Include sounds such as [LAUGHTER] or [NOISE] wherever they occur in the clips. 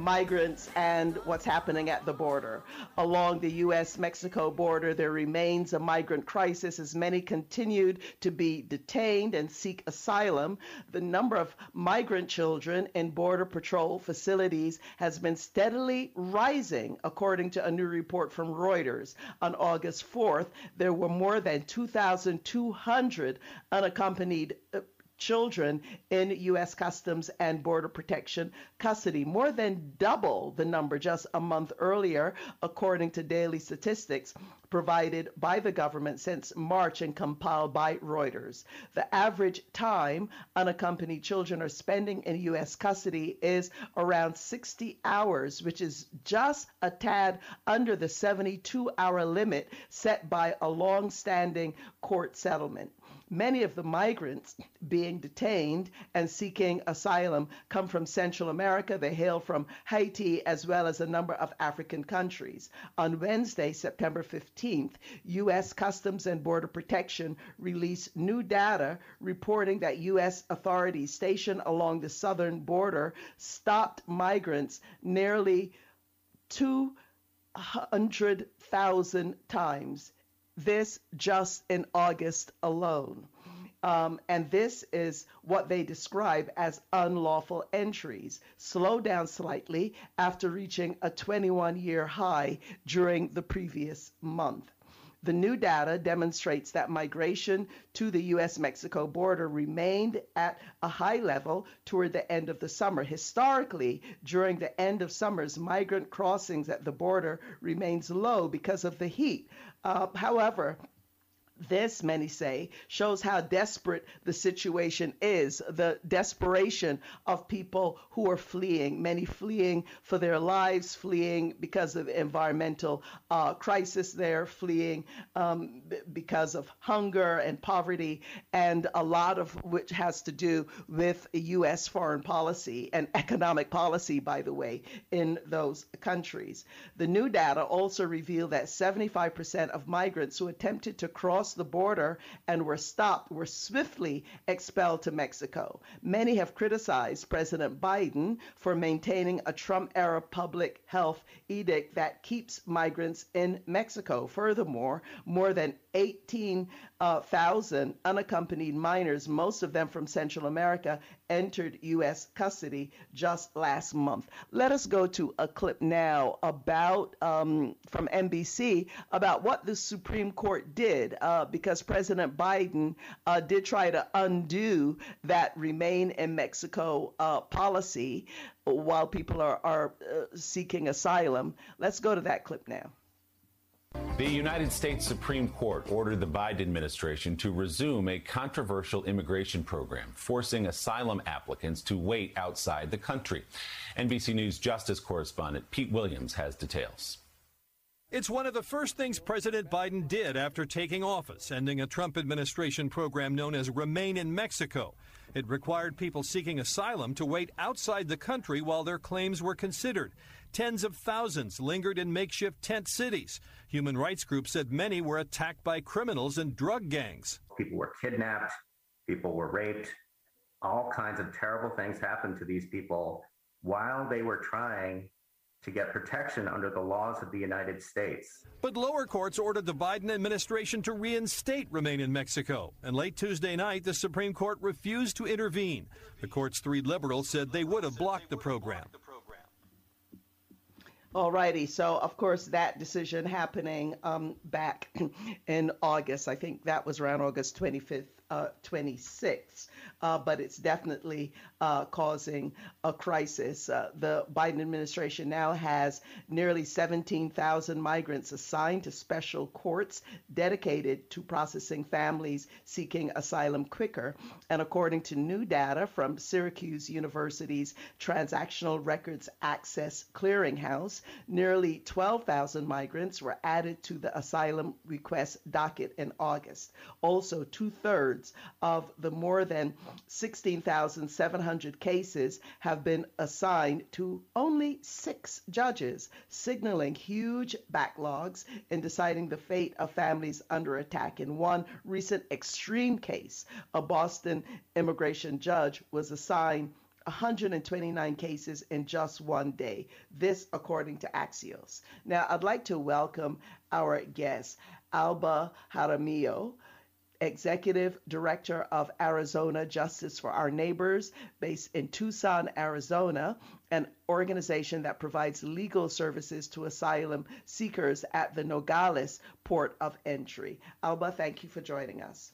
migrants and what's happening at the border. Along the U.S. Mexico border, there remains a migrant crisis as many continued to be detained and seek asylum. The number of migrant children in Border Patrol facilities has been steadily rising, according to a new report from Reuters. On August 4th, there were more than 2,200 unaccompanied uh, children in U.S. Customs and Border Protection custody, more than double the number just a month earlier, according to daily statistics provided by the government since March and compiled by Reuters. The average time unaccompanied children are spending in U.S. custody is around 60 hours, which is just a tad under the 72 hour limit set by a long standing court settlement. Many of the migrants being detained and seeking asylum come from Central America. They hail from Haiti as well as a number of African countries. On Wednesday, September 15th, U.S. Customs and Border Protection released new data reporting that U.S. authorities stationed along the southern border stopped migrants nearly 200,000 times this just in August alone. Um, and this is what they describe as unlawful entries, slowed down slightly after reaching a 21 year high during the previous month. The new data demonstrates that migration to the U.S. Mexico border remained at a high level toward the end of the summer. Historically, during the end of summers, migrant crossings at the border remains low because of the heat. Uh, however, this, many say, shows how desperate the situation is, the desperation of people who are fleeing, many fleeing for their lives, fleeing because of environmental uh, crisis there, fleeing um, because of hunger and poverty, and a lot of which has to do with U.S. foreign policy and economic policy, by the way, in those countries. The new data also revealed that 75% of migrants who attempted to cross the border and were stopped were swiftly expelled to Mexico. Many have criticized President Biden for maintaining a Trump era public health edict that keeps migrants in Mexico. Furthermore, more than 18,000 uh, unaccompanied minors, most of them from Central America, entered U.S. custody just last month. Let us go to a clip now about um, from NBC about what the Supreme Court did, uh, because President Biden uh, did try to undo that remain in Mexico uh, policy while people are, are uh, seeking asylum. Let's go to that clip now. The United States Supreme Court ordered the Biden administration to resume a controversial immigration program, forcing asylum applicants to wait outside the country. NBC News Justice correspondent Pete Williams has details. It's one of the first things President Biden did after taking office, ending a Trump administration program known as Remain in Mexico. It required people seeking asylum to wait outside the country while their claims were considered. Tens of thousands lingered in makeshift tent cities. Human rights groups said many were attacked by criminals and drug gangs. People were kidnapped, people were raped, all kinds of terrible things happened to these people while they were trying to get protection under the laws of the United States. But lower courts ordered the Biden administration to reinstate Remain in Mexico. And late Tuesday night, the Supreme Court refused to intervene. The court's three liberals said they would have blocked the program. All righty. So, of course, that decision happening um, back [LAUGHS] in August. I think that was around August 25th, uh, 26th uh, but it's definitely uh, causing a crisis. Uh, the Biden administration now has nearly 17,000 migrants assigned to special courts dedicated to processing families seeking asylum quicker. And according to new data from Syracuse University's Transactional Records Access Clearinghouse, nearly 12,000 migrants were added to the asylum request docket in August. Also, two thirds of the more than 16,700 cases have been assigned to only six judges, signaling huge backlogs in deciding the fate of families under attack. In one recent extreme case, a Boston immigration judge was assigned 129 cases in just one day. This, according to Axios. Now, I'd like to welcome our guest, Alba Jaramillo. Executive Director of Arizona Justice for Our Neighbors, based in Tucson, Arizona, an organization that provides legal services to asylum seekers at the Nogales port of entry. Alba, thank you for joining us.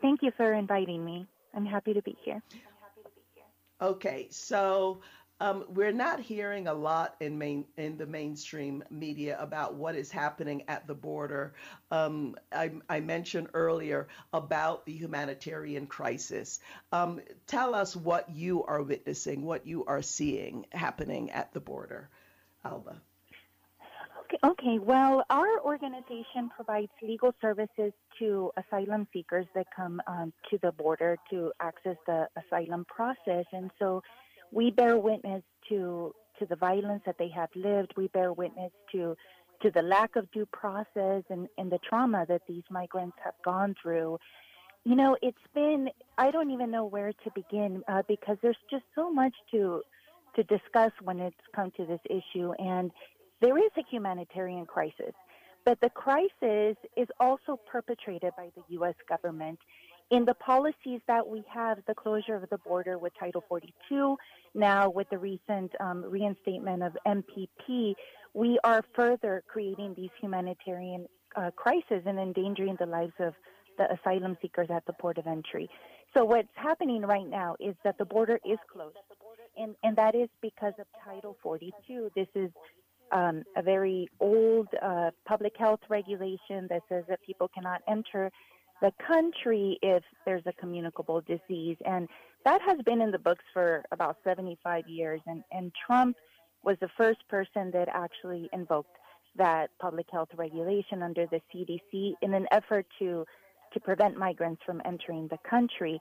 Thank you for inviting me. I'm happy to be here. I'm happy to be here. Okay, so um, we're not hearing a lot in main in the mainstream media about what is happening at the border. Um, I, I, mentioned earlier about the humanitarian crisis. Um, tell us what you are witnessing, what you are seeing happening at the border, Alba. Okay, okay. Well, our organization provides legal services to asylum seekers that come um, to the border to access the asylum process, and so we bear witness to to the violence that they have lived. We bear witness to to the lack of due process and, and the trauma that these migrants have gone through. You know, it's been I don't even know where to begin uh, because there's just so much to to discuss when it's come to this issue, and there is a humanitarian crisis. But the crisis is also perpetrated by the U.S. government in the policies that we have, the closure of the border with Title 42, now with the recent um, reinstatement of MPP, we are further creating these humanitarian uh, crises and endangering the lives of the asylum seekers at the port of entry. So what's happening right now is that the border is closed, and, and that is because of Title 42. This is um, a very old uh, public health regulation that says that people cannot enter the country if there's a communicable disease. And that has been in the books for about 75 years. And, and Trump was the first person that actually invoked that public health regulation under the CDC in an effort to, to prevent migrants from entering the country.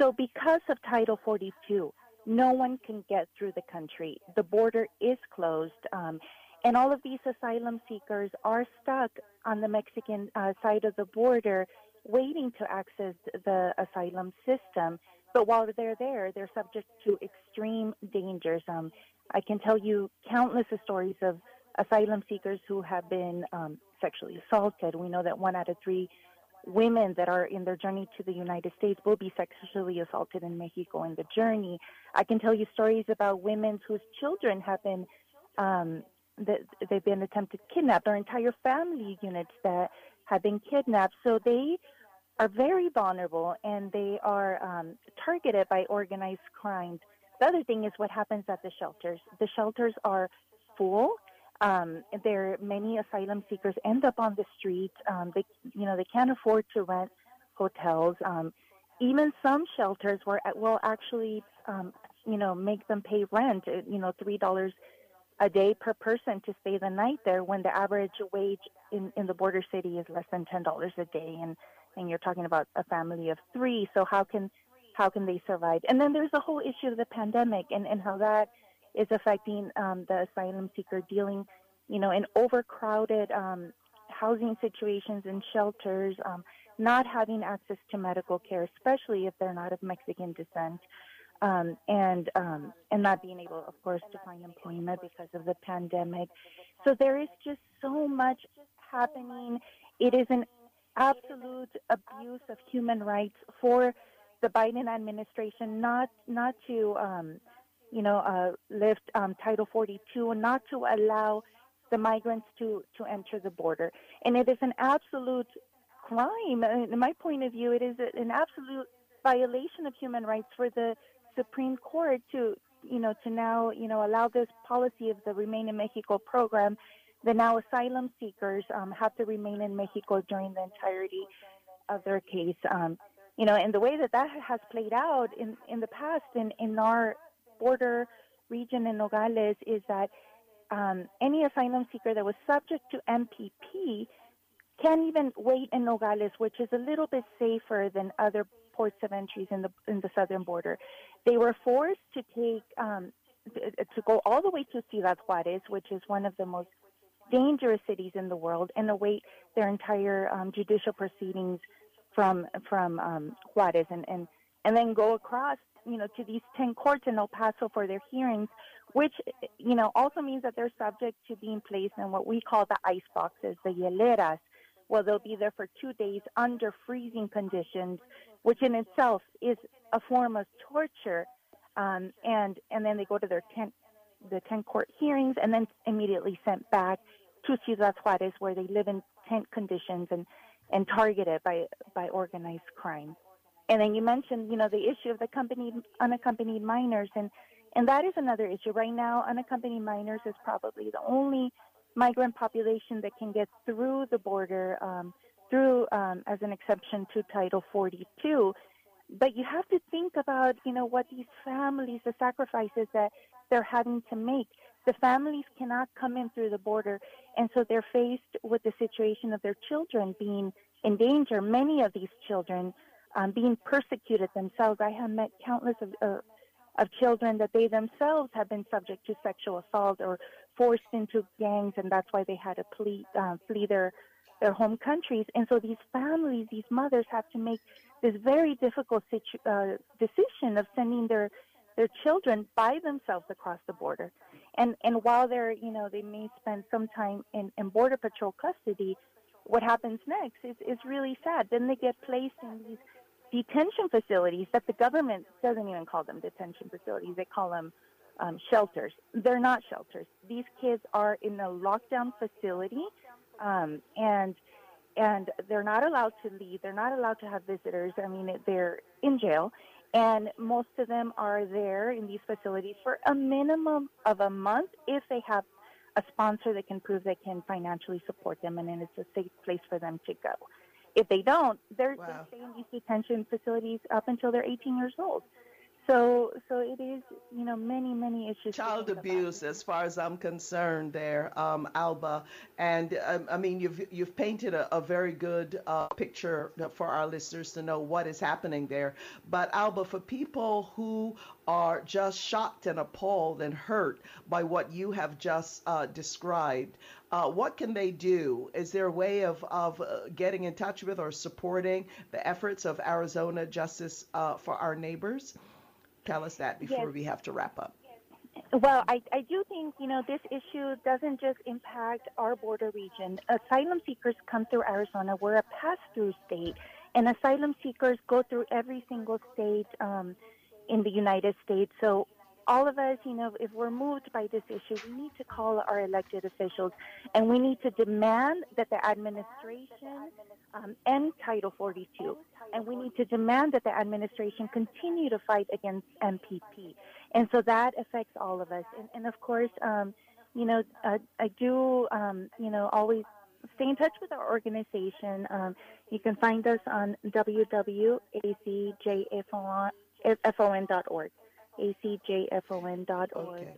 So, because of Title 42, no one can get through the country. The border is closed. Um, and all of these asylum seekers are stuck on the Mexican uh, side of the border waiting to access the asylum system. But while they're there, they're subject to extreme dangers. Um, I can tell you countless stories of asylum seekers who have been um, sexually assaulted. We know that one out of three women that are in their journey to the United States will be sexually assaulted in Mexico in the journey. I can tell you stories about women whose children have been um, that they've been attempted kidnapped, or entire family units that have been kidnapped. So they are very vulnerable and they are um, targeted by organized crime. The other thing is what happens at the shelters. The shelters are full. Um, there many asylum seekers end up on the street. Um, they, you know, they can't afford to rent hotels. Um, even some shelters were, will actually, um, you know, make them pay rent. Uh, you know, three dollars a day per person to stay the night there, when the average wage in, in the border city is less than ten dollars a day. And and you're talking about a family of three. So how can how can they survive? And then there's the whole issue of the pandemic and, and how that is affecting um, the asylum seeker dealing, you know, in overcrowded um, housing situations and shelters, um, not having access to medical care, especially if they're not of Mexican descent, um, and um, and not being able, of course, to find employment because of the pandemic. So there is just so much happening. It is an absolute abuse of human rights for the Biden administration not not to um, you know uh, lift um, Title 42 and not to allow the migrants to to enter the border. And it is an absolute crime. In my point of view, it is an absolute violation of human rights for the Supreme Court to you know to now you know allow this policy of the Remain in Mexico program that now asylum seekers um, have to remain in Mexico during the entirety of their case. Um, you know, and the way that that has played out in, in the past in, in our border region in Nogales is that um, any asylum seeker that was subject to MPP can even wait in Nogales, which is a little bit safer than other ports of entries in the in the southern border. They were forced to take um, to go all the way to Ciudad Juarez, which is one of the most dangerous cities in the world and await their entire um, judicial proceedings from from um, Juarez and, and and then go across, you know, to these 10 courts in El Paso for their hearings, which, you know, also means that they're subject to being placed in what we call the ice boxes, the hieleras. Well, they'll be there for two days under freezing conditions, which in itself is a form of torture. Um, and and then they go to their tent, the tent court hearings, and then immediately sent back to Ciudad Juarez, where they live in tent conditions and and targeted by by organized crime. And then you mentioned, you know, the issue of the accompanied, unaccompanied minors, and and that is another issue. Right now, unaccompanied minors is probably the only migrant population that can get through the border um, through um, as an exception to Title 42. But you have to think about, you know, what these families, the sacrifices that they're having to make. The families cannot come in through the border, and so they're faced with the situation of their children being in danger. Many of these children um, being persecuted themselves. I have met countless of, uh, of children that they themselves have been subject to sexual assault or forced into gangs, and that's why they had to flee, uh, flee their their home countries. And so these families, these mothers, have to make this very difficult situ- uh, decision of sending their their children by themselves across the border. And and while they're you know they may spend some time in, in border patrol custody, what happens next is is really sad. Then they get placed in these detention facilities that the government doesn't even call them detention facilities. They call them um, shelters. They're not shelters. These kids are in a lockdown facility, um, and and they're not allowed to leave. They're not allowed to have visitors. I mean, they're in jail, and most of them are there in these facilities for a minimum of a month if they have a sponsor that can prove they can financially support them, and then it's a safe place for them to go. If they don't, they're, wow. they stay in these detention facilities up until they're 18 years old. So, so it is, you know, many, many issues. Child abuse, as far as I'm concerned, there, um, Alba, and um, I mean, you've you've painted a, a very good uh, picture for our listeners to know what is happening there. But Alba, for people who are just shocked and appalled and hurt by what you have just uh, described, uh, what can they do? Is there a way of, of uh, getting in touch with or supporting the efforts of Arizona Justice uh, for Our Neighbors? Tell us that before yes. we have to wrap up. Well, I, I do think, you know, this issue doesn't just impact our border region. Asylum seekers come through Arizona. We're a pass through state, and asylum seekers go through every single state um, in the United States. So all of us, you know, if we're moved by this issue, we need to call our elected officials and we need to demand that the administration um, end Title 42. And we need to demand that the administration continue to fight against MPP. And so that affects all of us. And, and of course, um, you know, uh, I do, um, you know, always stay in touch with our organization. Um, you can find us on www.azjfon.org azjfon.org. Okay.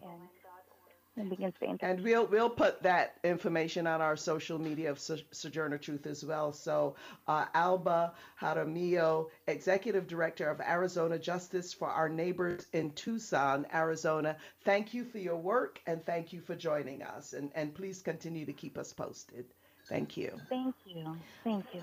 And, and And we'll we'll put that information on our social media of Sojourner Truth as well. So uh, Alba Jaramillo, Executive Director of Arizona Justice for Our Neighbors in Tucson, Arizona. Thank you for your work and thank you for joining us. And and please continue to keep us posted. Thank you. Thank you. Thank you.